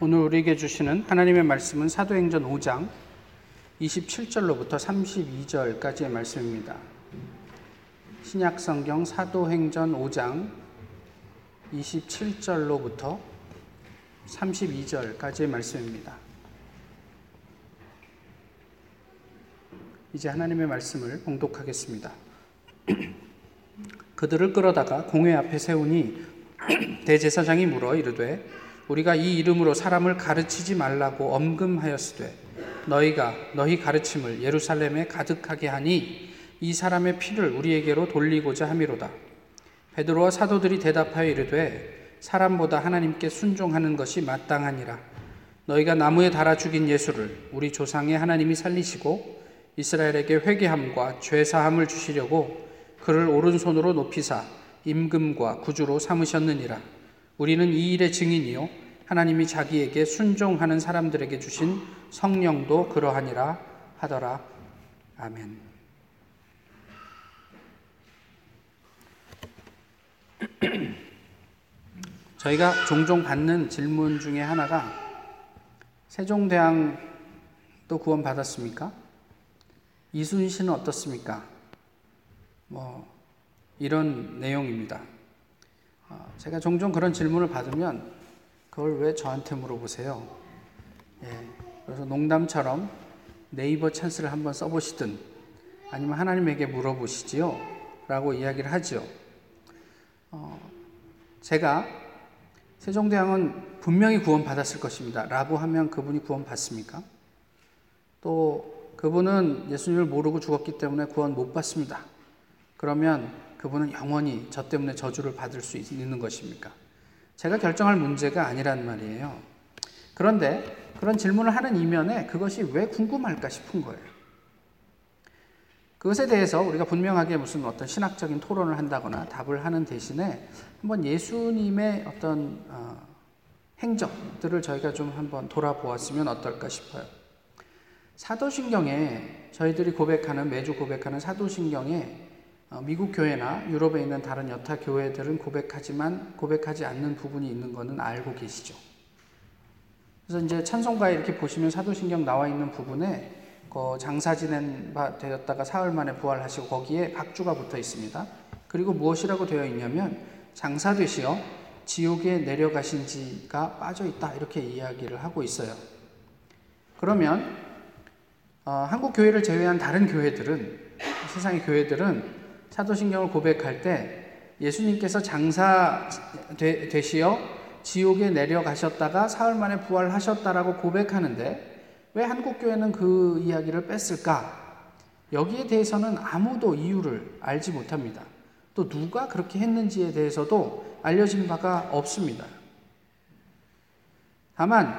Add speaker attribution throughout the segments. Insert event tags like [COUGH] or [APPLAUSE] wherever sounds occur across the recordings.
Speaker 1: 오늘 우리에게 주시는 하나님의 말씀은 사도행전 5장 27절로부터 32절까지의 말씀입니다. 신약 성경 사도행전 5장 27절로부터 32절까지의 말씀입니다. 이제 하나님의 말씀을 봉독하겠습니다. [CLEARS THROAT] 그들을 끌어다가 공회 앞에 세우니 [CLEARS THROAT] 대제사장이 물어 이르되 우리가 이 이름으로 사람을 가르치지 말라고 엄금하였으되 너희가 너희 가르침을 예루살렘에 가득하게 하니 이 사람의 피를 우리에게로 돌리고자 함이로다. 베드로와 사도들이 대답하여 이르되 사람보다 하나님께 순종하는 것이 마땅하니라. 너희가 나무에 달아 죽인 예수를 우리 조상의 하나님이 살리시고 이스라엘에게 회개함과 죄 사함을 주시려고 그를 오른손으로 높이사 임금과 구주로 삼으셨느니라. 우리는 이 일의 증인이요 하나님이 자기에게 순종하는 사람들에게 주신 성령도 그러하니라 하더라. 아멘. [CLEARS THROAT] 저희가 종종 받는 질문 중에 하나가 세종대왕도 구원 받았습니까? 이순신은 어떻습니까? 뭐 이런 내용입니다. 어, 제가 종종 그런 질문을 받으면 그걸 왜 저한테 물어보세요? 예, 그래서 농담처럼 네이버 찬스를 한번 써보시든 아니면 하나님에게 물어보시지요? 라고 이야기를 하죠. 어, 제가 세종대왕은 분명히 구원받았을 것입니다. 라고 하면 그분이 구원받습니까? 또 그분은 예수님을 모르고 죽었기 때문에 구원 못 받습니다. 그러면 그분은 영원히 저 때문에 저주를 받을 수 있는 것입니까? 제가 결정할 문제가 아니란 말이에요. 그런데 그런 질문을 하는 이면에 그것이 왜 궁금할까 싶은 거예요. 그것에 대해서 우리가 분명하게 무슨 어떤 신학적인 토론을 한다거나 답을 하는 대신에 한번 예수님의 어떤 어, 행적들을 저희가 좀 한번 돌아보았으면 어떨까 싶어요. 사도신경에 저희들이 고백하는 매주 고백하는 사도신경에 어, 미국 교회나 유럽에 있는 다른 여타 교회들은 고백하지만 고백하지 않는 부분이 있는 것은 알고 계시죠. 그래서 이제 찬송가에 이렇게 보시면 사도신경 나와 있는 부분에 그 장사 지낸 바 되었다가 사흘 만에 부활하시고 거기에 박주가 붙어 있습니다. 그리고 무엇이라고 되어 있냐면 장사 되시어 지옥에 내려가신 지가 빠져 있다 이렇게 이야기를 하고 있어요. 그러면 어, 한국 교회를 제외한 다른 교회들은 세상의 교회들은 사도신경을 고백할 때 예수님께서 장사 되, 시어 지옥에 내려가셨다가 사흘 만에 부활하셨다라고 고백하는데 왜 한국 교회는 그 이야기를 뺐을까? 여기에 대해서는 아무도 이유를 알지 못합니다. 또 누가 그렇게 했는지에 대해서도 알려진 바가 없습니다. 다만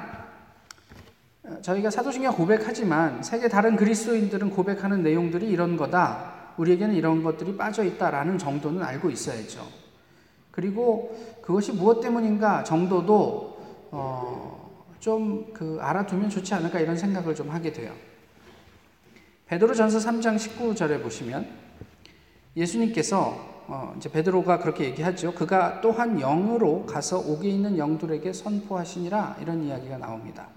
Speaker 1: 저희가 사도신경 고백하지만 세계 다른 그리스도인들은 고백하는 내용들이 이런 거다. 우리에게는 이런 것들이 빠져 있다라는 정도는 알고 있어야죠. 그리고 그것이 무엇 때문인가 정도도 어, 좀 그 알아두면 좋지 않을까 이런 생각을 좀 하게 돼요. 베드로전서 3장 19절에 보시면 예수님께서 어, 이제 베드로가 그렇게 얘기하죠. 그가 또한 영으로 가서 옥에 있는 영들에게 선포하시니라 이런 이야기가 나옵니다.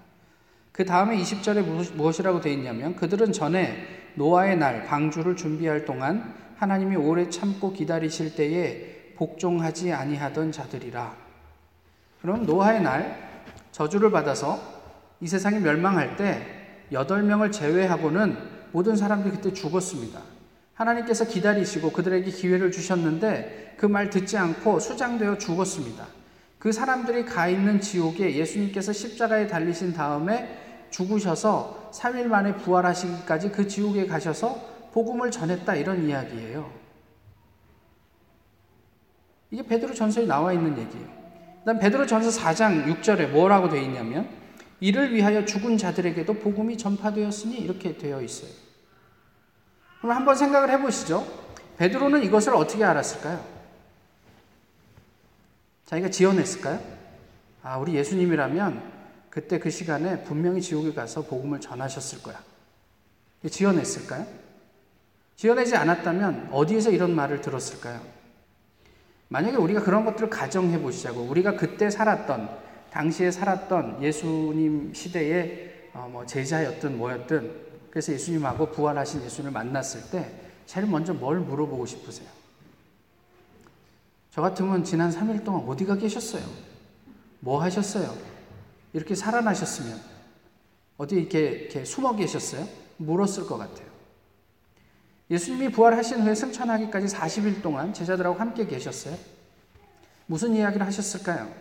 Speaker 1: 그 다음에 20절에 무엇이라고 되어 있냐면 그들은 전에 노아의 날 방주를 준비할 동안 하나님이 오래 참고 기다리실 때에 복종하지 아니하던 자들이라. 그럼 노아의 날 저주를 받아서 이 세상이 멸망할 때 여덟 명을 제외하고는 모든 사람들이 그때 죽었습니다. 하나님께서 기다리시고 그들에게 기회를 주셨는데 그 말 듣지 않고 수장되어 죽었습니다. 그 사람들이 가 있는 지옥에 예수님께서 십자가에 달리신 다음에 죽으셔서 3일 만에 부활하시기까지 그 지옥에 가셔서 복음을 전했다 이런 이야기예요. 이게 베드로 전서에 나와 있는 얘기예요. 그다음 베드로 전서 4장 6절에 뭐라고 되어 있냐면 이를 위하여 죽은 자들에게도 복음이 전파되었으니 이렇게 되어 있어요. 그럼 한번 생각을 해 보시죠. 베드로는 이것을 어떻게 알았을까요? 자기가 지어냈을까요? 아, 우리 예수님이라면 그때 그 시간에 분명히 지옥에 가서 복음을 전하셨을 거야. 지어냈을까요? 지어내지 않았다면 어디에서 이런 말을 들었을까요? 만약에 우리가 그런 것들을 가정해 보시자고 우리가 그때 살았던 당시에 살았던 예수님 시대의 어, 뭐 제자였든 뭐였든 그래서 예수님하고 부활하신 예수님을 만났을 때 제일 먼저 뭘 물어보고 싶으세요? 저 같으면 지난 3일 동안 어디가 계셨어요? 뭐 하셨어요? 이렇게 살아나셨으면 어디 이렇게, 이렇게 숨어 계셨어요? 물었을 것 같아요. 예수님이 부활하신 후에 승천하기까지 40일 동안 제자들하고 함께 계셨어요? 무슨 이야기를 하셨을까요?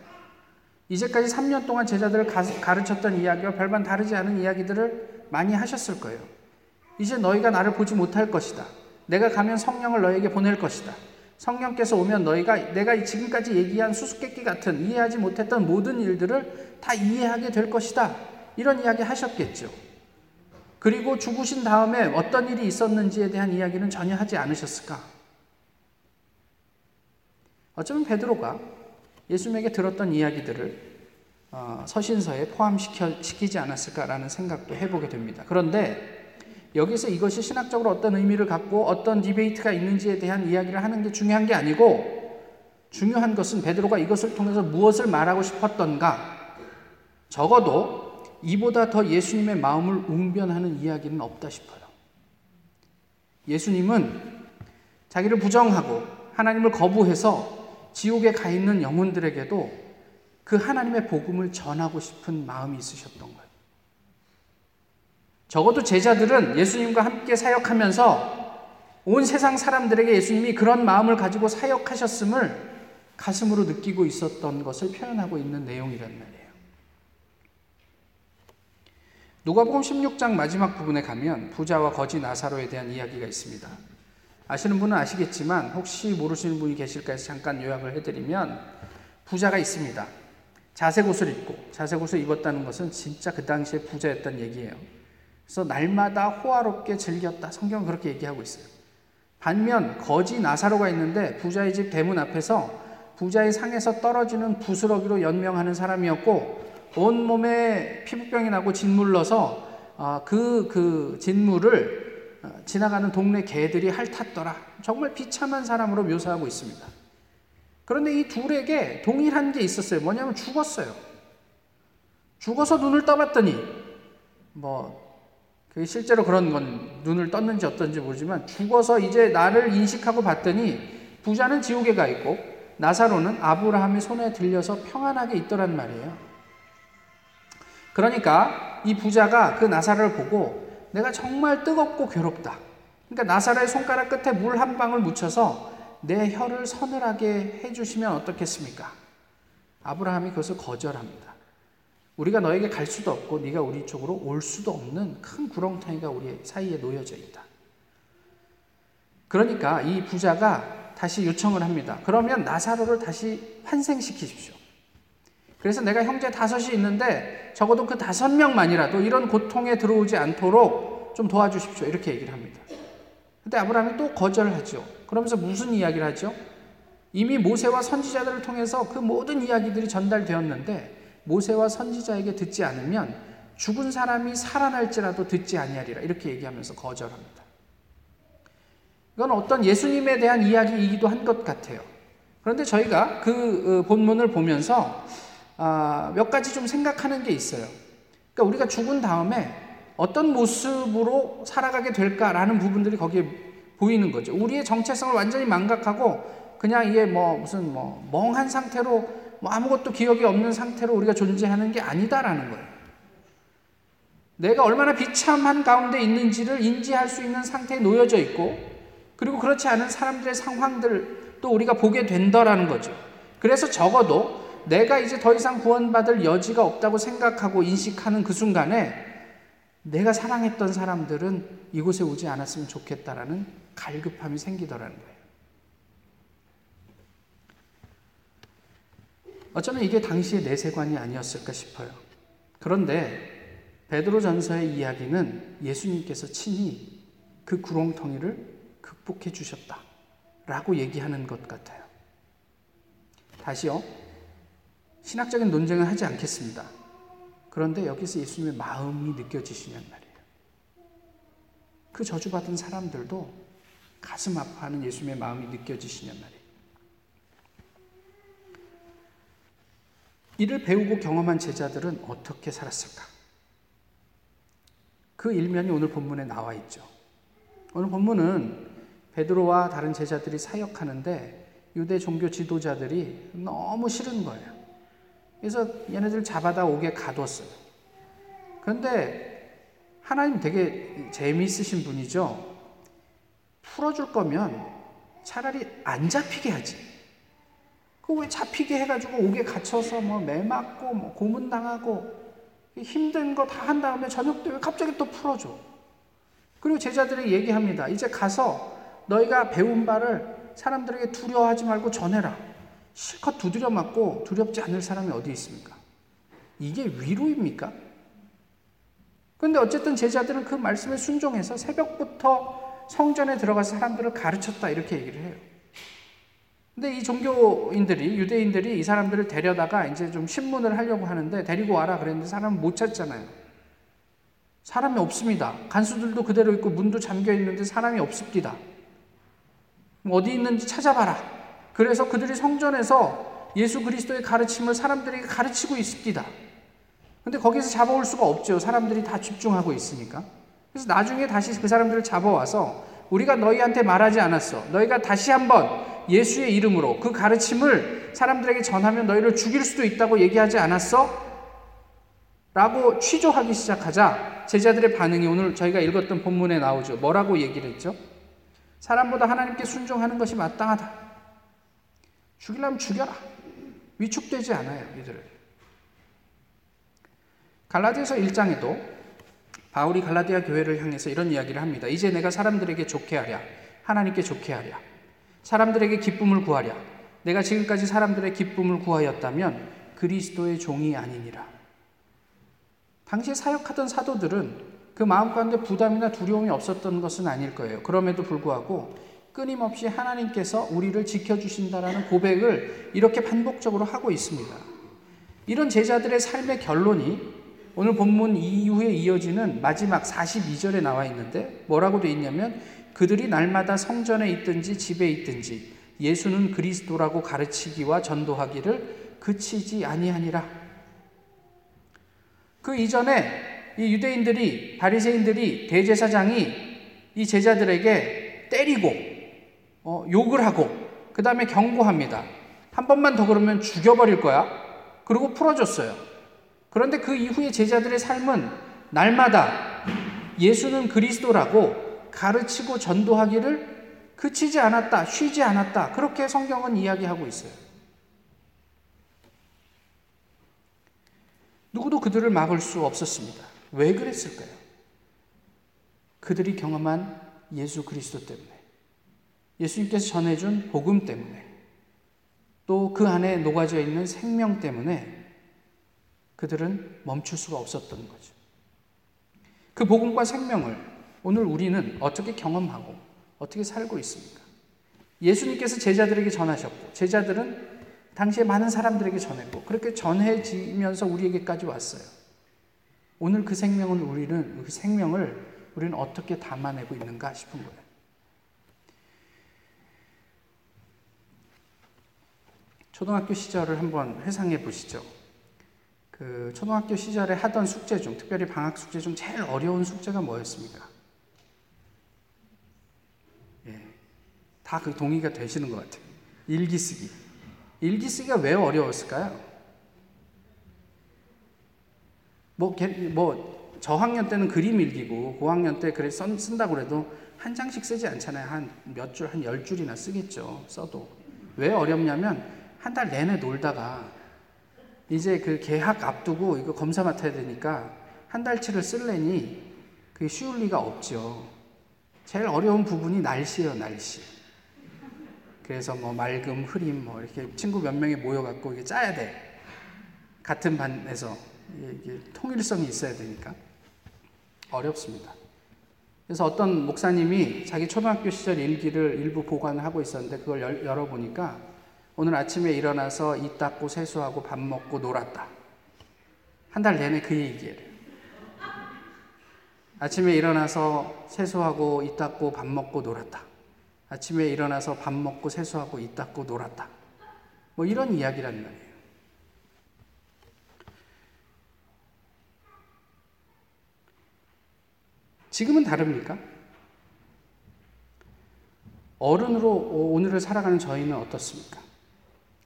Speaker 1: 이제까지 3년 동안 제자들을 가르쳤던 이야기와 별반 다르지 않은 이야기들을 많이 하셨을 거예요. 이제 너희가 나를 보지 못할 것이다. 내가 가면 성령을 너에게 보낼 것이다. 성령께서 오면 너희가 내가 지금까지 얘기한 수수께끼 같은 이해하지 못했던 모든 일들을 다 이해하게 될 것이다. 이런 이야기 하셨겠죠. 그리고 죽으신 다음에 어떤 일이 있었는지에 대한 이야기는 전혀 하지 않으셨을까? 어쩌면 베드로가 예수님에게 들었던 이야기들을 어, 서신서에 포함시키지 않았을까라는 생각도 해보게 됩니다. 그런데 여기서 이것이 신학적으로 어떤 의미를 갖고 어떤 디베이트가 있는지에 대한 이야기를 하는 게 중요한 게 아니고 중요한 것은 베드로가 이것을 통해서 무엇을 말하고 싶었던가 적어도 이보다 더 예수님의 마음을 웅변하는 이야기는 없다 싶어요. 예수님은 자기를 부정하고 하나님을 거부해서 지옥에 가 있는 영혼들에게도 그 하나님의 복음을 전하고 싶은 마음이 있으셨던 거예요. 적어도 제자들은 예수님과 함께 사역하면서 온 세상 사람들에게 예수님이 그런 마음을 가지고 사역하셨음을 가슴으로 느끼고 있었던 것을 표현하고 있는 내용이란 말이에요. 누가복음 16장 마지막 부분에 가면 부자와 거지 나사로에 대한 이야기가 있습니다. 아시는 분은 아시겠지만 혹시 모르시는 분이 계실까 해서 잠깐 요약을 해드리면 부자가 있습니다. 자색 옷을 입고 자색 옷을 입었다는 것은 진짜 그 당시에 부자였던 얘기예요. 그래서 날마다 호화롭게 즐겼다. 성경은 그렇게 얘기하고 있어요. 반면 거지 나사로가 있는데 부자의 집 대문 앞에서 부자의 상에서 떨어지는 부스러기로 연명하는 사람이었고 온 몸에 피부병이 나고 짓물러서 그, 그 진물을 어, 지나가는 동네 개들이 핥았더라. 정말 비참한 사람으로 묘사하고 있습니다. 그런데 이 둘에게 동일한 게 있었어요. 뭐냐면 죽었어요. 죽어서 눈을 떠봤더니 뭐 그 실제로 그런 건 눈을 떴는지 어떤지 모르지만 죽어서 이제 나를 인식하고 봤더니 부자는 지옥에 가 있고 나사로는 아브라함의 손에 들려서 평안하게 있더란 말이에요. 그러니까 이 부자가 그 나사로를 보고 내가 정말 뜨겁고 괴롭다. 그러니까 나사로의 손가락 끝에 물 한 방울 묻혀서 내 혀를 서늘하게 해주시면 어떻겠습니까? 아브라함이 그것을 거절합니다. 우리가 너에게 갈 수도 없고 네가 우리 쪽으로 올 수도 없는 큰 구렁텅이가 우리 사이에 놓여져 있다. 그러니까 이 부자가 다시 요청을 합니다. 그러면 나사로를 다시 환생시키십시오. 그래서 내가 형제 다섯이 있는데 적어도 그 다섯 명만이라도 이런 고통에 들어오지 않도록 좀 도와주십시오. 이렇게 얘기를 합니다. 근데 아브라함이 또 거절하죠. 그러면서 무슨 이야기를 하죠? 이미 모세와 선지자들을 통해서 그 모든 이야기들이 전달되었는데 모세와 선지자에게 듣지 않으면 죽은 사람이 살아날지라도 듣지 아니하리라 이렇게 얘기하면서 거절합니다. 이건 어떤 예수님에 대한 이야기이기도 한 것 같아요. 그런데 저희가 그 어, 본문을 보면서 아, 몇 가지 좀 생각하는 게 있어요. 그러니까 우리가 죽은 다음에 어떤 모습으로 살아가게 될까라는 부분들이 거기에 보이는 거죠. 우리의 정체성을 완전히 망각하고 그냥 이게 뭐 무슨 뭐 멍한 상태로 뭐 아무것도 기억이 없는 상태로 우리가 존재하는 게 아니다라는 거예요. 내가 얼마나 비참한 가운데 있는지를 인지할 수 있는 상태에 놓여져 있고, 그리고 그렇지 않은 사람들의 상황들 또 우리가 보게 된다라는 거죠. 그래서 적어도 내가 이제 더 이상 구원받을 여지가 없다고 생각하고 인식하는 그 순간에 내가 사랑했던 사람들은 이곳에 오지 않았으면 좋겠다라는 갈급함이 생기더라는 거예요. 어쩌면 이게 당시의 내세관이 아니었을까 싶어요. 그런데 베드로 전서의 이야기는 예수님께서 친히 그 구렁텅이를 극복해 주셨다. 라고 얘기하는 것 같아요. 다시요. 신학적인 논쟁은 하지 않겠습니다. 그런데 여기서 예수님의 마음이 느껴지시냔 말이에요. 그 저주받은 사람들도 가슴 아파하는 예수님의 마음이 느껴지시냔 말이에요. 이를 배우고 경험한 제자들은 어떻게 살았을까? 그 일면이 오늘 본문에 나와 있죠. 오늘 본문은 베드로와 다른 제자들이 사역하는데 유대 종교 지도자들이 너무 싫은 거예요. 그래서 얘네들 잡아다 오게 가뒀어요. 그런데 하나님 되게 재미있으신 분이죠. 풀어줄 거면 차라리 안 잡히게 하지. 그왜 잡히게 해가지고 옥에 갇혀서 뭐 매맞고 뭐 고문당하고 힘든 거 다 한 다음에 저녁 때 왜 갑자기 또 풀어줘. 그리고 제자들에게 얘기합니다. 이제 가서 너희가 배운 바를 사람들에게 두려워하지 말고 전해라. 실컷 두드려 맞고 두렵지 않을 사람이 어디 있습니까? 이게 위로입니까? 근데 어쨌든 제자들은 그 말씀에 순종해서 새벽부터 성전에 들어가서 사람들을 가르쳤다 이렇게 얘기를 해요. 근데 이 종교인들이 유대인들이 이 사람들을 데려다가 이제 좀 신문을 하려고 하는데 데리고 와라 그랬는데 사람은 못 찾잖아요. 사람이 없습니다. 간수들도 그대로 있고 문도 잠겨 있는데 사람이 없습니다. 어디 있는지 찾아봐라. 그래서 그들이 성전에서 예수 그리스도의 가르침을 사람들에게 가르치고 있습니다. 근데 거기서 잡아올 수가 없죠. 사람들이 다 집중하고 있으니까. 그래서 나중에 다시 그 사람들을 잡아와서 우리가 너희한테 말하지 않았어. 너희가 다시 한번 예수의 이름으로 그 가르침을 사람들에게 전하면 너희를 죽일 수도 있다고 얘기하지 않았어? 라고 취조하기 시작하자 제자들의 반응이 오늘 저희가 읽었던 본문에 나오죠. 뭐라고 얘기를 했죠? 사람보다 하나님께 순종하는 것이 마땅하다. 죽이려면 죽여라. 위축되지 않아요, 이들을. 갈라디아서 1장에도 바울이 갈라디아 교회를 향해서 이런 이야기를 합니다. 이제 내가 사람들에게 좋게 하랴. 하나님께 좋게 하랴. 사람들에게 기쁨을 구하랴. 내가 지금까지 사람들의 기쁨을 구하였다면 그리스도의 종이 아니니라. 당시에 사역하던 사도들은 그 마음 가운데 부담이나 두려움이 없었던 것은 아닐 거예요. 그럼에도 불구하고 끊임없이 하나님께서 우리를 지켜주신다라는 고백을 이렇게 반복적으로 하고 있습니다. 이런 제자들의 삶의 결론이 오늘 본문 이후에 이어지는 마지막 42절에 나와 있는데 뭐라고 돼 있냐면 그들이 날마다 성전에 있든지 집에 있든지 예수는 그리스도라고 가르치기와 전도하기를 그치지 아니하니라. 그 이전에 이 유대인들이 바리새인들이 대제사장이 이 제자들에게 때리고 어, 욕을 하고 그 다음에 경고합니다. 한 번만 더 그러면 죽여버릴 거야. 그리고 풀어줬어요. 그런데 그 이후에 제자들의 삶은 날마다 예수는 그리스도라고 가르치고 전도하기를 그치지 않았다, 쉬지 않았다. 그렇게 성경은 이야기하고 있어요. 누구도 그들을 막을 수 없었습니다. 왜 그랬을까요? 그들이 경험한 예수 그리스도 때문에, 예수님께서 전해준 복음 때문에, 또 그 안에 녹아져 있는 생명 때문에 그들은 멈출 수가 없었던 거죠. 그 복음과 생명을 오늘 우리는 어떻게 경험하고 어떻게 살고 있습니까? 예수님께서 제자들에게 전하셨고, 제자들은 당시에 많은 사람들에게 전했고, 그렇게 전해지면서 우리에게까지 왔어요. 오늘 그 생명을 우리는, 그 생명을 우리는 어떻게 담아내고 있는가 싶은 거예요. 초등학교 시절을 한번 회상해 보시죠. 그 초등학교 시절에 하던 숙제 중, 특별히 방학 숙제 중 제일 어려운 숙제가 뭐였습니까? 다그 동의가 되시는 것 같아요. 일기 쓰기. 일기 쓰기가 왜 어려웠을까요? 뭐, 뭐, 저학년 때는 그림 일기고, 고학년 때 그래 쓴, 쓴다고 그래도 한 장씩 쓰지 않잖아요. 한 몇 줄, 한 열 줄이나 쓰겠죠. 써도. 왜 어렵냐면, 한 달 내내 놀다가, 이제 그 개학 앞두고 이거 검사 맡아야 되니까, 한 달치를 쓸래니, 그게 쉬울 리가 없죠. 제일 어려운 부분이 날씨예요, 날씨. 그래서 뭐 맑음, 흐림, 뭐 이렇게 친구 몇 명이 모여갖고 이게 짜야 돼. 같은 반에서 이게 통일성이 있어야 되니까 어렵습니다. 그래서 어떤 목사님이 자기 초등학교 시절 일기를 일부 보관하고 있었는데 그걸 열, 열어보니까 오늘 아침에 일어나서 이 닦고 세수하고 밥 먹고 놀았다. 한 달 내내 그 얘기를. 아침에 일어나서 세수하고 이 닦고 밥 먹고 놀았다. 아침에 일어나서 밥 먹고 세수하고 이 닦고 놀았다. 뭐 이런 이야기란 말이에요. 지금은 다릅니까? 어른으로 오늘을 살아가는 저희는 어떻습니까?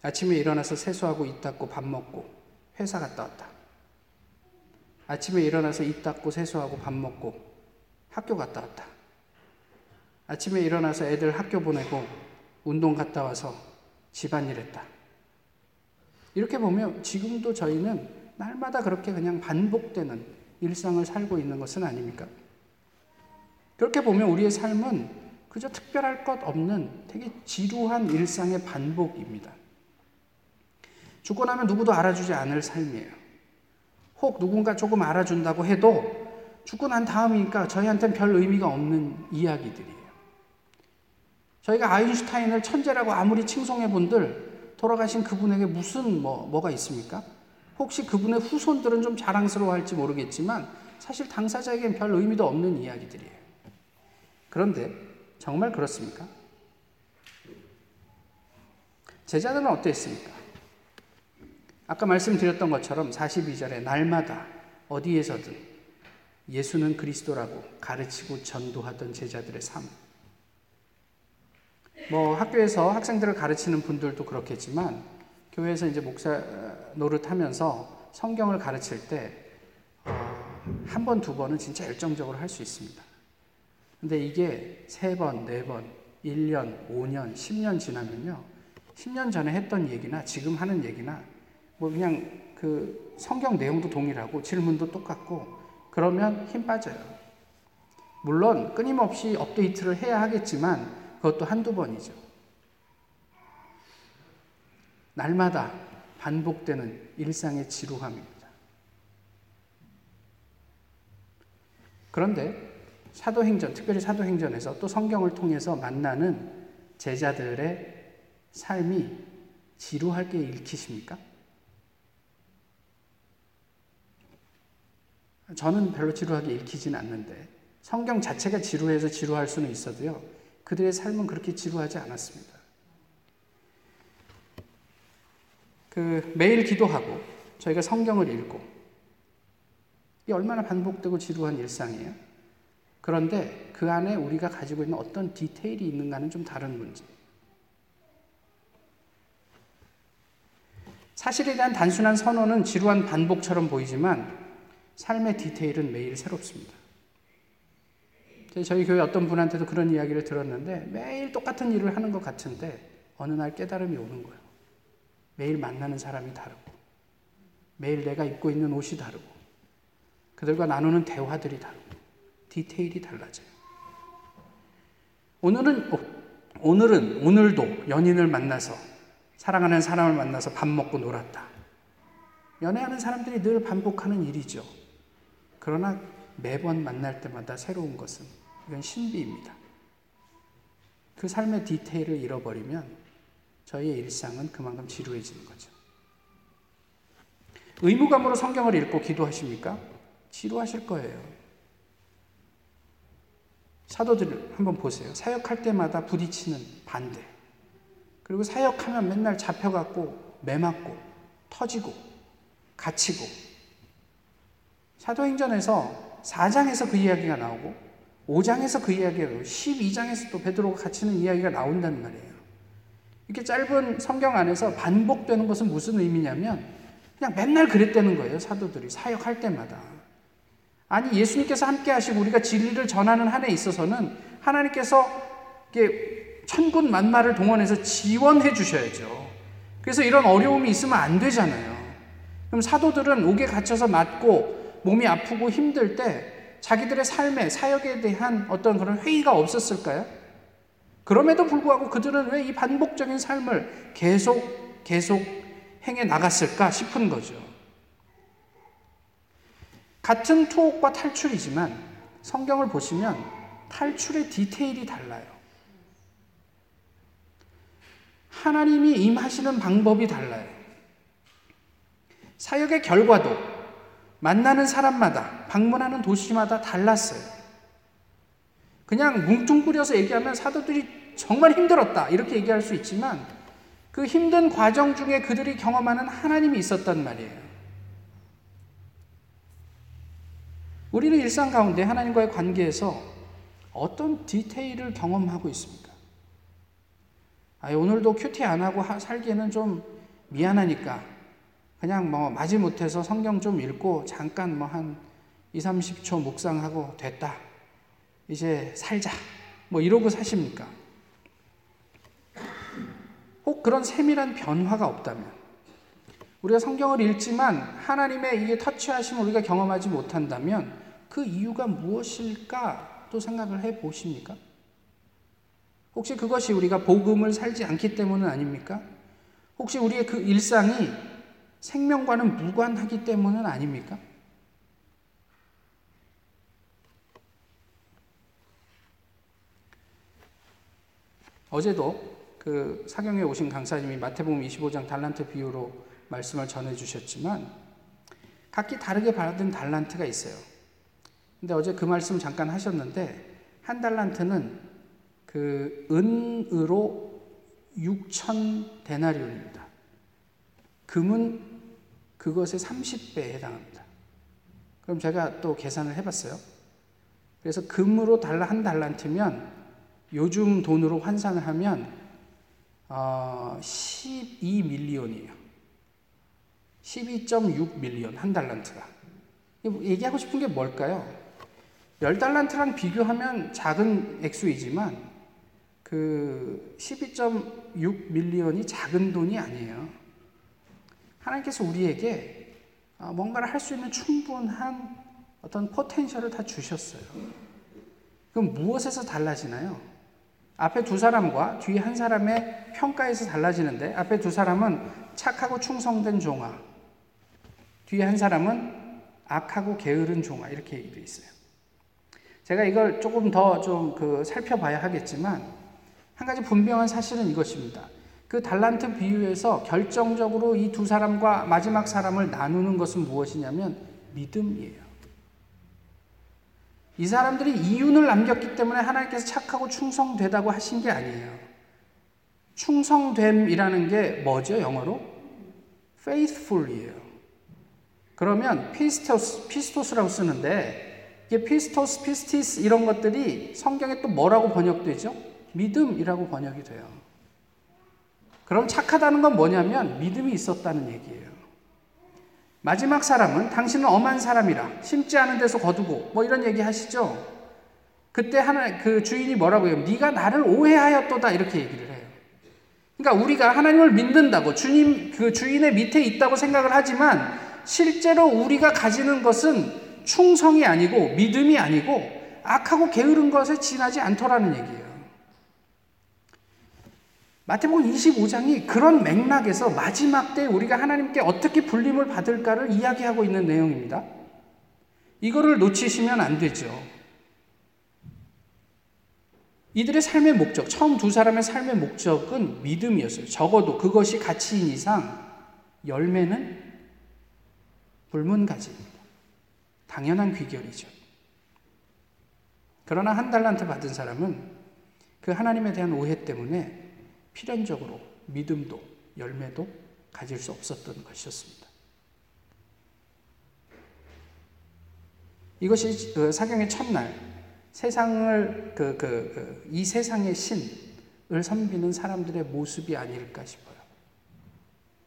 Speaker 1: 아침에 일어나서 세수하고 이 닦고 밥 먹고 회사 갔다 왔다. 아침에 일어나서 이 닦고 세수하고 밥 먹고 학교 갔다 왔다. 아침에 일어나서 애들 학교 보내고 운동 갔다 와서 집안일 했다. 이렇게 보면 지금도 저희는 날마다 그렇게 그냥 반복되는 일상을 살고 있는 것은 아닙니까? 그렇게 보면 우리의 삶은 그저 특별할 것 없는 되게 지루한 일상의 반복입니다. 죽고 나면 누구도 알아주지 않을 삶이에요. 혹 누군가 조금 알아준다고 해도 죽고 난 다음이니까 저희한테는 별 의미가 없는 이야기들이에요. 저희가 아인슈타인을 천재라고 아무리 칭송해 본들 돌아가신 그분에게 무슨 뭐, 뭐가 있습니까? 혹시 그분의 후손들은 좀 자랑스러워할지 모르겠지만 사실 당사자에겐 별 의미도 없는 이야기들이에요. 그런데 정말 그렇습니까? 제자들은 어땠습니까? 아까 말씀드렸던 것처럼 42절에 날마다 어디에서든 예수는 그리스도라고 가르치고 전도하던 제자들의 삶. 뭐 학교에서 학생들을 가르치는 분들도 그렇겠지만 교회에서 이제 목사 노릇하면서 성경을 가르칠 때한 어, 번, 두 번은 진짜 열정적으로 할 수 있습니다. 근데 이게 세 번, 네 번, 1년, 5년, 10년 지나면요. 10년 전에 했던 얘기나 지금 하는 얘기나 뭐 그냥 그 성경 내용도 동일하고 질문도 똑같고 그러면 힘 빠져요. 물론 끊임없이 업데이트를 해야 하겠지만 그것도 한두 번이죠. 날마다 반복되는 일상의 지루함입니다. 그런데 사도행전, 특별히 사도행전에서 또 성경을 통해서 만나는 제자들의 삶이 지루할 게 읽히십니까? 저는 별로 지루하게 읽히진 않는데 성경 자체가 지루해서 지루할 수는 있어도요. 그들의 삶은 그렇게 지루하지 않았습니다. 그 매일 기도하고 저희가 성경을 읽고 이 얼마나 반복되고 지루한 일상이에요. 그런데 그 안에 우리가 가지고 있는 어떤 디테일이 있는가는 좀 다른 문제. 사실에 대한 단순한 선언은 지루한 반복처럼 보이지만 삶의 디테일은 매일 새롭습니다. 저희 교회 어떤 분한테도 그런 이야기를 들었는데 매일 똑같은 일을 하는 것 같은데 어느 날 깨달음이 오는 거예요. 매일 만나는 사람이 다르고 매일 내가 입고 있는 옷이 다르고 그들과 나누는 대화들이 다르고 디테일이 달라져요. 오늘은 오늘은 오늘도 연인을 만나서 사랑하는 사람을 만나서 밥 먹고 놀았다. 연애하는 사람들이 늘 반복하는 일이죠. 그러나 매번 만날 때마다 새로운 것은 이건 신비입니다. 그 삶의 디테일을 잃어버리면 저희의 일상은 그만큼 지루해지는 거죠. 의무감으로 성경을 읽고 기도하십니까? 지루하실 거예요. 사도들 한번 보세요. 사역할 때마다 부딪히는 반대. 그리고 사역하면 맨날 잡혀갖고 매맞고 터지고 갇히고 사도행전에서 4장에서 그 이야기가 나오고 5장에서 그 이야기가 나오고 12장에서 또 베드로가 갇히는 이야기가 나온다는 말이에요. 이렇게 짧은 성경 안에서 반복되는 것은 무슨 의미냐면 그냥 맨날 그랬다는 거예요. 사도들이 사역할 때마다. 아니 예수님께서 함께 하시고 우리가 진리를 전하는 한에 있어서는 하나님께서 이게 천군 만마를 동원해서 지원해 주셔야죠. 그래서 이런 어려움이 있으면 안 되잖아요. 그럼 사도들은 옥에 갇혀서 맞고 몸이 아프고 힘들 때 자기들의 삶에 사역에 대한 어떤 그런 회의가 없었을까요? 그럼에도 불구하고 그들은 왜 이 반복적인 삶을 계속 계속 행해 나갔을까 싶은 거죠. 같은 투옥과 탈출이지만 성경을 보시면 탈출의 디테일이 달라요. 하나님이 임하시는 방법이 달라요. 사역의 결과도 만나는 사람마다, 방문하는 도시마다 달랐어요. 그냥 뭉뚱그려서 얘기하면 사도들이 정말 힘들었다. 이렇게 얘기할 수 있지만 그 힘든 과정 중에 그들이 경험하는 하나님이 있었단 말이에요. 우리는 일상 가운데 하나님과의 관계에서 어떤 디테일을 경험하고 있습니까? 아, 오늘도 큐티 안 하고 살기에는 좀 미안하니까 그냥 뭐 마지 못해서 성경 좀 읽고 잠깐 뭐 한 2, 30초 묵상하고 됐다. 이제 살자. 뭐 이러고 사십니까? 혹 그런 세밀한 변화가 없다면 우리가 성경을 읽지만 하나님의 이게 터치하심을 우리가 경험하지 못한다면 그 이유가 무엇일까 또 생각을 해 보십니까? 혹시 그것이 우리가 복음을 살지 않기 때문은 아닙니까? 혹시 우리의 그 일상이 생명과는 무관하기 때문은 아닙니까? 어제도 그 사경에 오신 강사님이 마태복음 25장 달란트 비유로 말씀을 전해 주셨지만 각기 다르게 받은 달란트가 있어요. 근데 어제 그 말씀 잠깐 하셨는데 한 달란트는 그 은으로 6천 데나리온입니다. 금은 그것의 30배에 해당합니다. 그럼 제가 또 계산을 해봤어요. 그래서 금으로 달러 한 달란트면 요즘 돈으로 환산을 하면 어, 12밀리언이에요. 12.6 밀리언 한 달란트가. 얘기하고 싶은 게 뭘까요? 10달란트랑 비교하면 작은 액수이지만 그 12.6 밀리언이 작은 돈이 아니에요. 하나님께서 우리에게 어, 뭔가를 할 수 있는 충분한 어떤 포텐셜을 다 주셨어요. 그럼 무엇에서 달라지나요? 앞에 두 사람과 뒤에 한 사람의 평가에서 달라지는데 앞에 두 사람은 착하고 충성된 종아, 뒤에 한 사람은 악하고 게으른 종아 이렇게 얘기되어 있어요. 제가 이걸 조금 더 좀 그 살펴봐야 하겠지만 한 가지 분명한 사실은 이것입니다. 그 달란트 비유에서 결정적으로 이 두 사람과 마지막 사람을 나누는 것은 무엇이냐면 믿음이에요. 이 사람들이 이윤을 남겼기 때문에 하나님께서 착하고 충성되다고 하신 게 아니에요. 충성됨이라는 게 뭐죠, 영어로? faithful이에요. 그러면 πιστός, πιστός라고 쓰는데 이게 πιστός, πίστις 이런 것들이 성경에 또 뭐라고 번역되죠? 믿음이라고 번역이 돼요. 그럼 착하다는 건 뭐냐면 믿음이 있었다는 얘기예요. 마지막 사람은 당신은 엄한 사람이라 심지 않은 데서 거두고 뭐 이런 얘기 하시죠. 그때 하나 그 주인이 뭐라고 해요? 네가 나를 오해하였도다 이렇게 얘기를 해요. 그러니까 우리가 하나님을 믿는다고 주님 그 주인의 밑에 있다고 생각을 하지만 실제로 우리가 가지는 것은 충성이 아니고 믿음이 아니고 악하고 게으른 것에 지나지 않더라는 얘기예요. 마태복음 25장이 그런 맥락에서 마지막 때 우리가 하나님께 어떻게 불림을 받을까를 이야기하고 있는 내용입니다. 이거를 놓치시면 안 되죠. 이들의 삶의 목적, 처음 두 사람의 삶의 목적은 믿음이었어요. 적어도 그것이 가치인 이상 열매는 불문가지입니다. 당연한 귀결이죠. 그러나 한 달란트 받은 사람은 그 하나님에 대한 오해 때문에 필연적으로 믿음도 열매도 가질 수 없었던 것이었습니다. 이것이 그 사경의 첫날 세상을 그, 그, 그, 이 세상의 신을 섬기는 사람들의 모습이 아닐까 싶어요.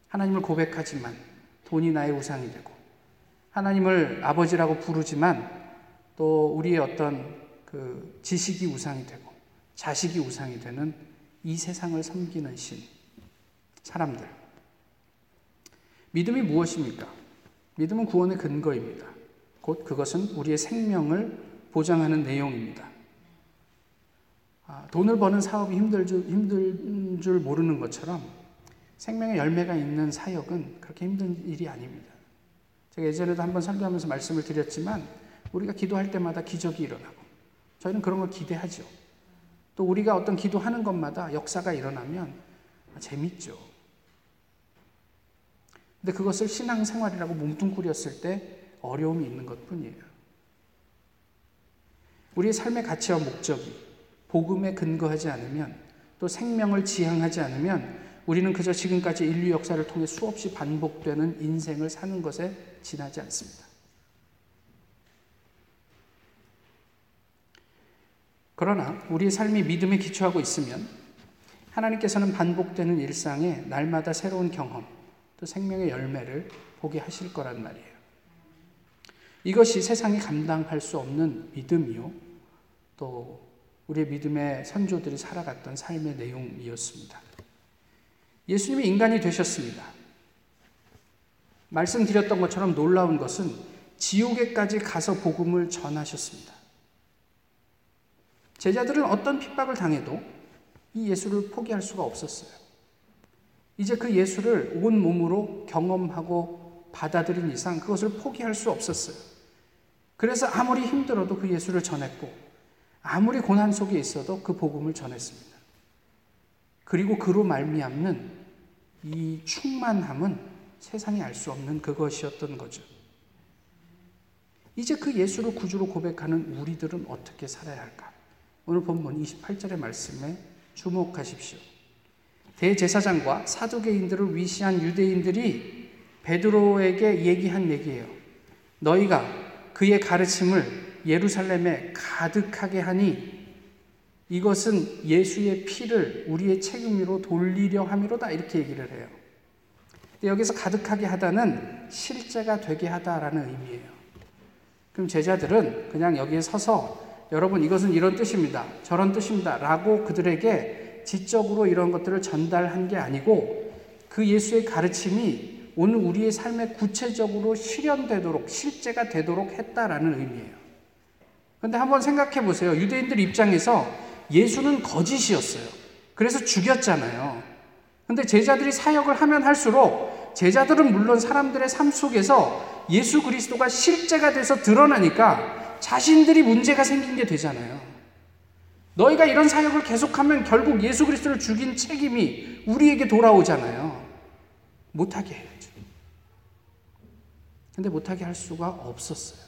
Speaker 1: 하나님을 고백하지만 돈이 나의 우상이 되고 하나님을 아버지라고 부르지만 또 우리의 어떤 그 지식이 우상이 되고 자식이 우상이 되는 이 세상을 섬기는 신, 사람들. 믿음이 무엇입니까? 믿음은 구원의 근거입니다. 곧 그것은 우리의 생명을 보장하는 내용입니다. 아, 돈을 버는 사업이 힘들 줄, 힘든 줄 모르는 것처럼 생명의 열매가 있는 사역은 그렇게 힘든 일이 아닙니다. 제가 예전에도 한번 설교하면서 말씀을 드렸지만 우리가 기도할 때마다 기적이 일어나고 저희는 그런 걸 기대하죠. 또 우리가 어떤 기도하는 것마다 역사가 일어나면 재밌죠. 근데 그것을 신앙생활이라고 뭉뚱그렸을 때 어려움이 있는 것 뿐이에요. 우리의 삶의 가치와 목적이 복음에 근거하지 않으면 또 생명을 지향하지 않으면 우리는 그저 지금까지 인류 역사를 통해 수없이 반복되는 인생을 사는 것에 지나지 않습니다. 그러나 우리의 삶이 믿음에 기초하고 있으면 하나님께서는 반복되는 일상에 날마다 새로운 경험, 또 생명의 열매를 보게 하실 거란 말이에요. 이것이 세상이 감당할 수 없는 믿음이요. 또 우리의 믿음의 선조들이 살아갔던 삶의 내용이었습니다. 예수님이 인간이 되셨습니다. 말씀드렸던 것처럼 놀라운 것은 지옥에까지 가서 복음을 전하셨습니다. 제자들은 어떤 핍박을 당해도 이 예수를 포기할 수가 없었어요. 이제 그 예수를 온 몸으로 경험하고 받아들인 이상 그것을 포기할 수 없었어요. 그래서 아무리 힘들어도 그 예수를 전했고 아무리 고난 속에 있어도 그 복음을 전했습니다. 그리고 그로 말미암는 이 충만함은 세상이 알 수 없는 그것이었던 거죠. 이제 그 예수를 구주로 고백하는 우리들은 어떻게 살아야 할까? 오늘 본문 28절의 말씀에 주목하십시오. 대제사장과 사두개인들을 위시한 유대인들이 베드로에게 얘기한 얘기예요. 너희가 그의 가르침을 예루살렘에 가득하게 하니 이것은 예수의 피를 우리의 책임으로 돌리려 함이로다 이렇게 얘기를 해요. 여기서 가득하게 하다는 실제가 되게 하다라는 의미예요. 그럼 제자들은 그냥 여기에 서서 여러분 이것은 이런 뜻입니다. 저런 뜻입니다. 라고 그들에게 지적으로 이런 것들을 전달한 게 아니고 그 예수의 가르침이 오늘 우리의 삶에 구체적으로 실현되도록 실제가 되도록 했다라는 의미예요. 그런데 한번 생각해 보세요. 유대인들 입장에서 예수는 거짓이었어요. 그래서 죽였잖아요. 근데 제자들이 사역을 하면 할수록 제자들은 물론 사람들의 삶 속에서 예수 그리스도가 실제가 돼서 드러나니까 자신들이 문제가 생긴 게 되잖아요. 너희가 이런 사역을 계속하면 결국 예수 그리스도를 죽인 책임이 우리에게 돌아오잖아요. 못하게 해야죠. 근데 못하게 할 수가 없었어요.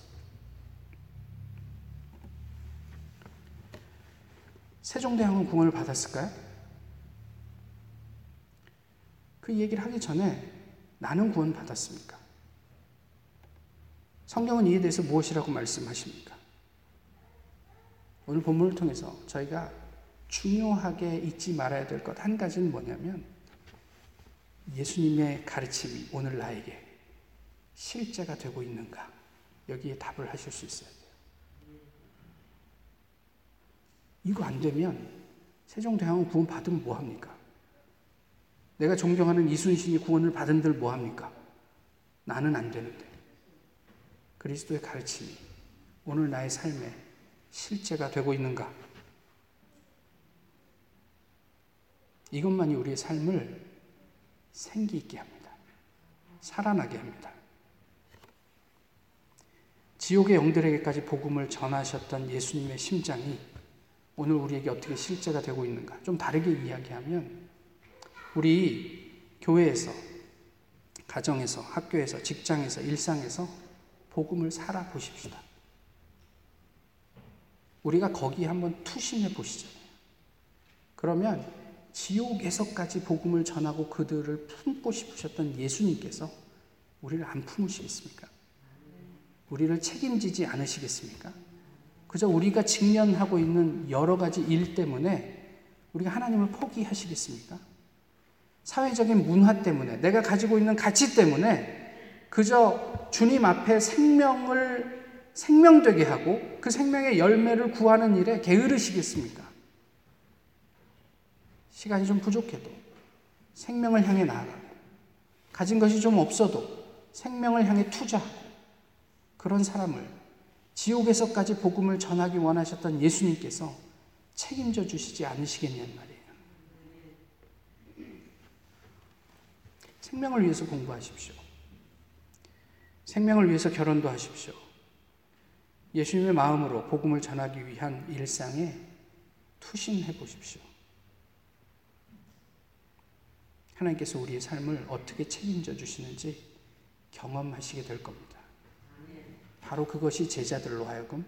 Speaker 1: 세종대왕은 구원을 받았을까요? 그 얘기를 하기 전에 나는 구원 받았습니까? 성경은 이에 대해서 무엇이라고 말씀하십니까? 오늘 본문을 통해서 저희가 중요하게 잊지 말아야 될 것 한 가지는 뭐냐면 예수님의 가르침이 오늘 나에게 실제가 되고 있는가 여기에 답을 하실 수 있어야 돼요. 이거 안 되면 세종대왕은 구원 받으면 뭐 합니까? 내가 존경하는 이순신이 구원을 받은들 뭐 합니까? 나는 안 되는데. 그리스도의 가르침이 오늘 나의 삶에 실제가 되고 있는가? 이것만이 우리의 삶을 생기 있게 합니다. 살아나게 합니다. 지옥의 영들에게까지 복음을 전하셨던 예수님의 심장이 오늘 우리에게 어떻게 실제가 되고 있는가? 좀 다르게 이야기하면 우리 교회에서, 가정에서, 학교에서, 직장에서, 일상에서 복음을 살아 보십시다. 우리가 거기 한번 투심해 보시잖아요. 그러면 지옥에서까지 복음을 전하고 그들을 품고 싶으셨던 예수님께서 우리를 안 품으시겠습니까? 우리를 책임지지 않으시겠습니까? 그저 우리가 직면하고 있는 여러 가지 일 때문에 우리가 하나님을 포기하시겠습니까? 사회적인 문화 때문에, 내가 가지고 있는 가치 때문에 그저 주님 앞에 생명을 생명되게 하고 그 생명의 열매를 구하는 일에 게으르시겠습니까? 시간이 좀 부족해도 생명을 향해 나아가고 가진 것이 좀 없어도 생명을 향해 투자하고 그런 사람을 지옥에서까지 복음을 전하기 원하셨던 예수님께서 책임져 주시지 않으시겠냐는 말이에요. 생명을 위해서 공부하십시오. 생명을 위해서 결혼도 하십시오. 예수님의 마음으로 복음을 전하기 위한 일상에 투신해 보십시오. 하나님께서 우리의 삶을 어떻게 책임져 주시는지 경험하시게 될 겁니다. 바로 그것이 제자들로 하여금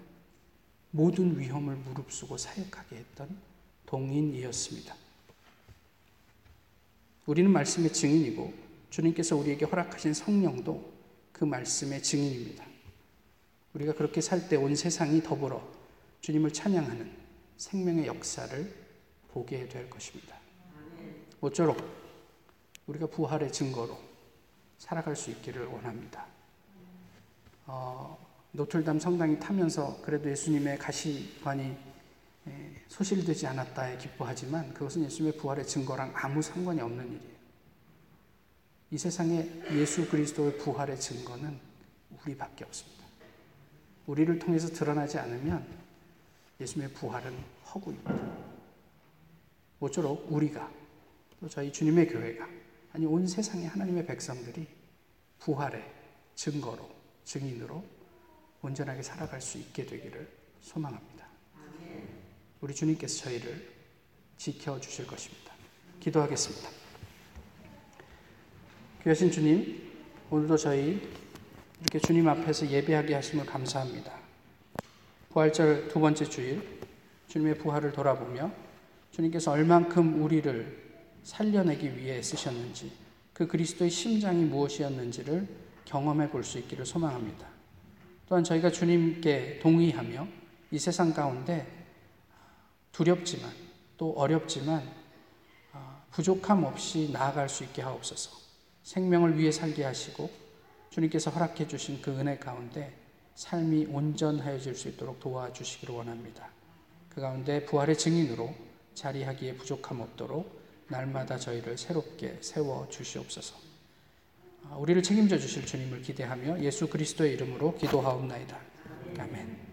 Speaker 1: 모든 위험을 무릅쓰고 사역하게 했던 동인이었습니다. 우리는 말씀의 증인이고 주님께서 우리에게 허락하신 성령도 그 말씀의 증인입니다. 우리가 그렇게 살 때 온 세상이 더불어 주님을 찬양하는 생명의 역사를 보게 될 것입니다. 모쪼록 우리가 부활의 증거로 살아갈 수 있기를 원합니다. 어, 노틀담 성당이 타면서 그래도 예수님의 가시관이 소실되지 않았다에 기뻐하지만 그것은 예수님의 부활의 증거랑 아무 상관이 없는 일이에요. 이 세상에 예수 그리스도의 부활의 증거는 우리밖에 없습니다. 우리를 통해서 드러나지 않으면 예수님의 부활은 허구입니다. 모쪼록 우리가 또 저희 주님의 교회가 아니 온 세상의 하나님의 백성들이 부활의 증거로 증인으로 온전하게 살아갈 수 있게 되기를 소망합니다. 우리 주님께서 저희를 지켜 주실 것입니다. 기도하겠습니다. 귀하신 주님, 오늘도 저희 이렇게 주님 앞에서 예배하게 하심을 감사합니다. 부활절 두 번째 주일, 주님의 부활을 돌아보며 주님께서 얼만큼 우리를 살려내기 위해 쓰셨는지, 그 그리스도의 심장이 무엇이었는지를 경험해 볼 수 있기를 소망합니다. 또한 저희가 주님께 동의하며 이 세상 가운데 두렵지만 또 어렵지만 부족함 없이 나아갈 수 있게 하옵소서. 생명을 위해 살게 하시고 주님께서 허락해 주신 그 은혜 가운데 삶이 온전하여질 수 있도록 도와주시기를 원합니다. 그 가운데 부활의 증인으로 자리하기에 부족함 없도록 날마다 저희를 새롭게 세워 주시옵소서. 우리를 책임져 주실 주님을 기대하며 예수 그리스도의 이름으로 기도하옵나이다. 아멘.